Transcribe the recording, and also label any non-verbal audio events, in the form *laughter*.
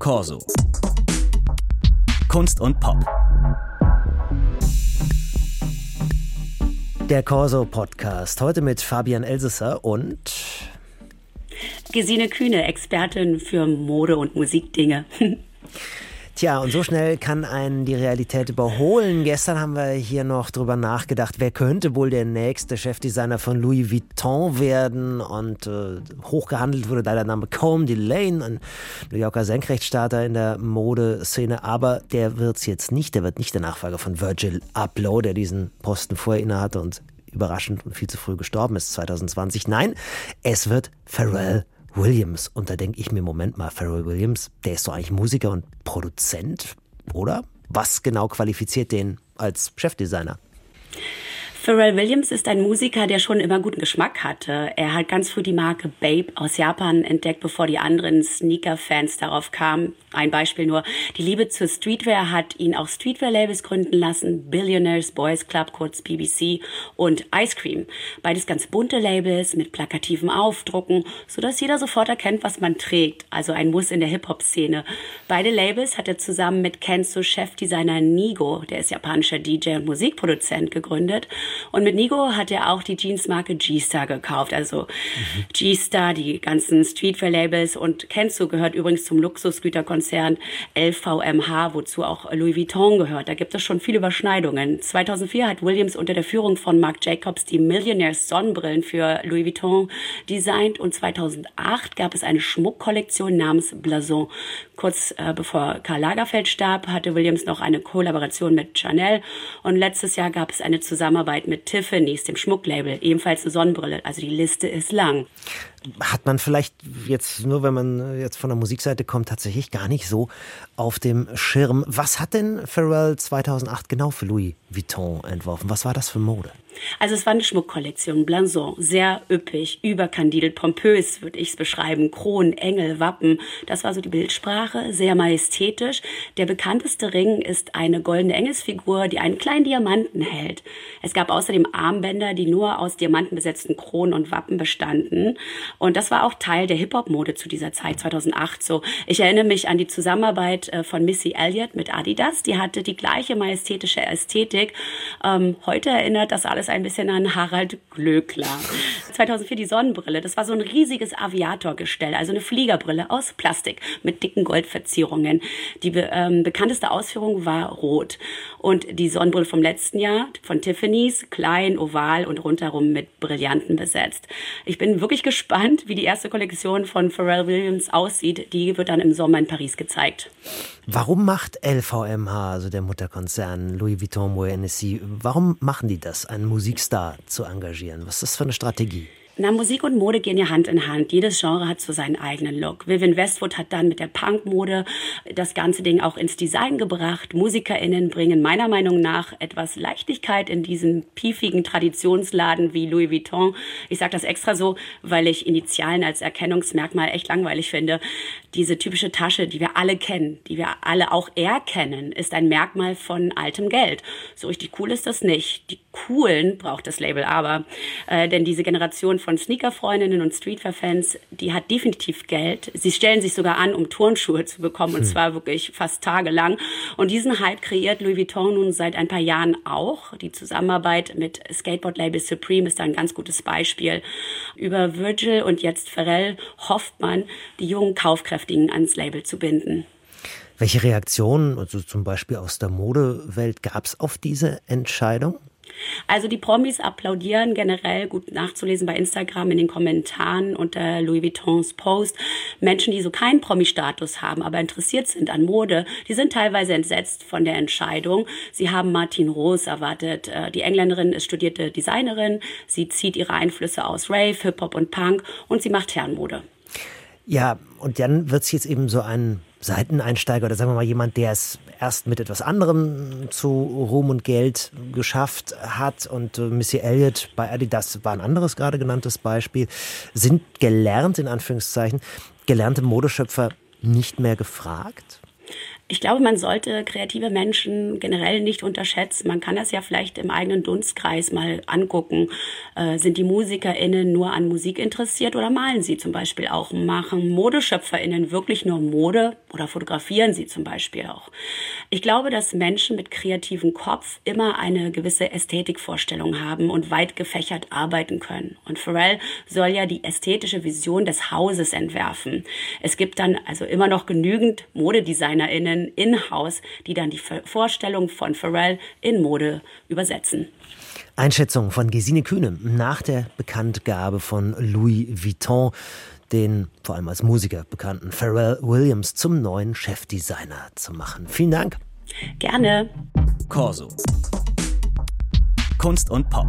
Corso. Kunst und Pop. Der Corso Podcast. Heute mit Fabian Elsesser und Gesine Kühne, Expertin für Mode und Musikdinge. *laughs* Tja, und so schnell kann einen die Realität überholen. Gestern haben wir hier noch drüber nachgedacht, wer könnte wohl der nächste Chefdesigner von Louis Vuitton werden. Und äh, hochgehandelt wurde da der Name Combe Delane, ein New Yorker Senkrechtstarter in der Modeszene. Aber der wird es jetzt nicht. Der wird nicht der Nachfolger von Virgil Abloh, der diesen Posten vorher innehatte und überraschend und viel zu früh gestorben ist 2020. Nein, es wird Pharrell Williams. Und da denke ich mir, Moment mal, Pharrell Williams, der ist doch eigentlich Musiker und Produzent, oder? Was genau qualifiziert den als Chefdesigner? Pharrell Williams ist ein Musiker, der schon immer guten Geschmack hatte. Er hat ganz früh die Marke Babe aus Japan entdeckt, bevor die anderen Sneaker-Fans darauf kamen. Ein Beispiel nur. Die Liebe zur Streetwear hat ihn auch Streetwear-Labels gründen lassen. Billionaires Boys Club, kurz BBC und Ice Cream. Beides ganz bunte Labels mit plakativen Aufdrucken, sodass jeder sofort erkennt, was man trägt. Also ein Muss in der Hip-Hop-Szene. Beide Labels hat er zusammen mit Kenzo-Chefdesigner Nigo, der ist japanischer DJ und Musikproduzent, gegründet. Und mit Nigo hat er auch die Jeansmarke G-Star gekauft. Also mhm. G-Star, die ganzen Streetwear-Labels und Kenzo gehört übrigens zum Luxusgüterkonzern LVMH, wozu auch Louis Vuitton gehört. Da gibt es schon viele Überschneidungen. 2004 hat Williams unter der Führung von Marc Jacobs die Millionaires Sonnenbrillen für Louis Vuitton designt und 2008 gab es eine Schmuckkollektion namens Blason. Kurz äh, bevor Karl Lagerfeld starb, hatte Williams noch eine Kollaboration mit Chanel und letztes Jahr gab es eine Zusammenarbeit mit Tiffany's, dem Schmucklabel, ebenfalls eine Sonnenbrille. Also die Liste ist lang. Hat man vielleicht jetzt, nur wenn man jetzt von der Musikseite kommt, tatsächlich gar nicht so auf dem Schirm. Was hat denn Pharrell 2008 genau für Louis Vuitton entworfen? Was war das für Mode? Also es war eine Schmuckkollektion, Blanson, sehr üppig, überkandidelt, pompös würde ich es beschreiben, Kronen, Engel, Wappen, das war so die Bildsprache, sehr majestätisch. Der bekannteste Ring ist eine goldene Engelsfigur, die einen kleinen Diamanten hält. Es gab außerdem Armbänder, die nur aus Diamanten besetzten Kronen und Wappen bestanden. Und das war auch Teil der Hip-Hop-Mode zu dieser Zeit, 2008 so. Ich erinnere mich an die Zusammenarbeit äh, von Missy Elliott mit Adidas, die hatte die gleiche majestätische Ästhetik. Ähm, heute erinnert das alles ein bisschen an Harald Glöckler. 2004 die Sonnenbrille. Das war so ein riesiges Aviatorgestell, also eine Fliegerbrille aus Plastik mit dicken Goldverzierungen. Die ähm, bekannteste Ausführung war rot. Und die Sonnenbrille vom letzten Jahr von Tiffany's, klein, oval und rundherum mit Brillanten besetzt. Ich bin wirklich gespannt, wie die erste Kollektion von Pharrell Williams aussieht. Die wird dann im Sommer in Paris gezeigt. Warum macht LVMH, also der Mutterkonzern Louis Vuitton Moet Hennessy, warum machen die das, einen Musikstar zu engagieren? Was ist das für eine Strategie? Na, Musik und Mode gehen ja Hand in Hand. Jedes Genre hat so seinen eigenen Look. Vivian Westwood hat dann mit der Punkmode das ganze Ding auch ins Design gebracht. MusikerInnen bringen meiner Meinung nach etwas Leichtigkeit in diesen piefigen Traditionsladen wie Louis Vuitton. Ich sage das extra so, weil ich Initialen als Erkennungsmerkmal echt langweilig finde. Diese typische Tasche, die wir alle kennen, die wir alle auch erkennen, ist ein Merkmal von altem Geld. So richtig cool ist das nicht. Die coolen braucht das Label aber. Äh, denn diese Generation von von Sneaker-Freundinnen und Streetwear-Fans, die hat definitiv Geld. Sie stellen sich sogar an, um Turnschuhe zu bekommen, und hm. zwar wirklich fast tagelang. Und diesen Hype kreiert Louis Vuitton nun seit ein paar Jahren auch. Die Zusammenarbeit mit Skateboard-Label Supreme ist da ein ganz gutes Beispiel. Über Virgil und jetzt Pharrell hofft man, die jungen Kaufkräftigen ans Label zu binden. Welche Reaktionen, also zum Beispiel aus der Modewelt, gab es auf diese Entscheidung? Also die Promis applaudieren generell, gut nachzulesen bei Instagram in den Kommentaren unter Louis Vuittons Post. Menschen, die so keinen Promi-Status haben, aber interessiert sind an Mode, die sind teilweise entsetzt von der Entscheidung. Sie haben Martin Rose erwartet. Äh, die Engländerin ist studierte Designerin. Sie zieht ihre Einflüsse aus Rave, Hip-Hop und Punk und sie macht Herrenmode. Ja, und dann wird es jetzt eben so ein Seiteneinsteiger oder sagen wir mal jemand, der es erst mit etwas anderem zu Ruhm und Geld geschafft hat. Und äh, Missy Elliott bei Adidas war ein anderes gerade genanntes Beispiel. Sind gelernt, in Anführungszeichen, gelernte Modeschöpfer nicht mehr gefragt? Ich glaube, man sollte kreative Menschen generell nicht unterschätzen. Man kann das ja vielleicht im eigenen Dunstkreis mal angucken. Äh, sind die MusikerInnen nur an Musik interessiert oder malen sie zum Beispiel auch? Machen ModeschöpferInnen wirklich nur Mode oder fotografieren sie zum Beispiel auch? Ich glaube, dass Menschen mit kreativem Kopf immer eine gewisse Ästhetikvorstellung haben und weit gefächert arbeiten können. Und Pharrell soll ja die ästhetische Vision des Hauses entwerfen. Es gibt dann also immer noch genügend ModedesignerInnen, Kolleginnen in-house, die dann die Vorstellung von Pharrell in Mode übersetzen. Einschätzung von Gesine Kühne nach der Bekanntgabe von Louis Vuitton, den vor allem als Musiker bekannten Pharrell Williams zum neuen Chefdesigner zu machen. Vielen Dank. Gerne. Corso. Kunst und Pop.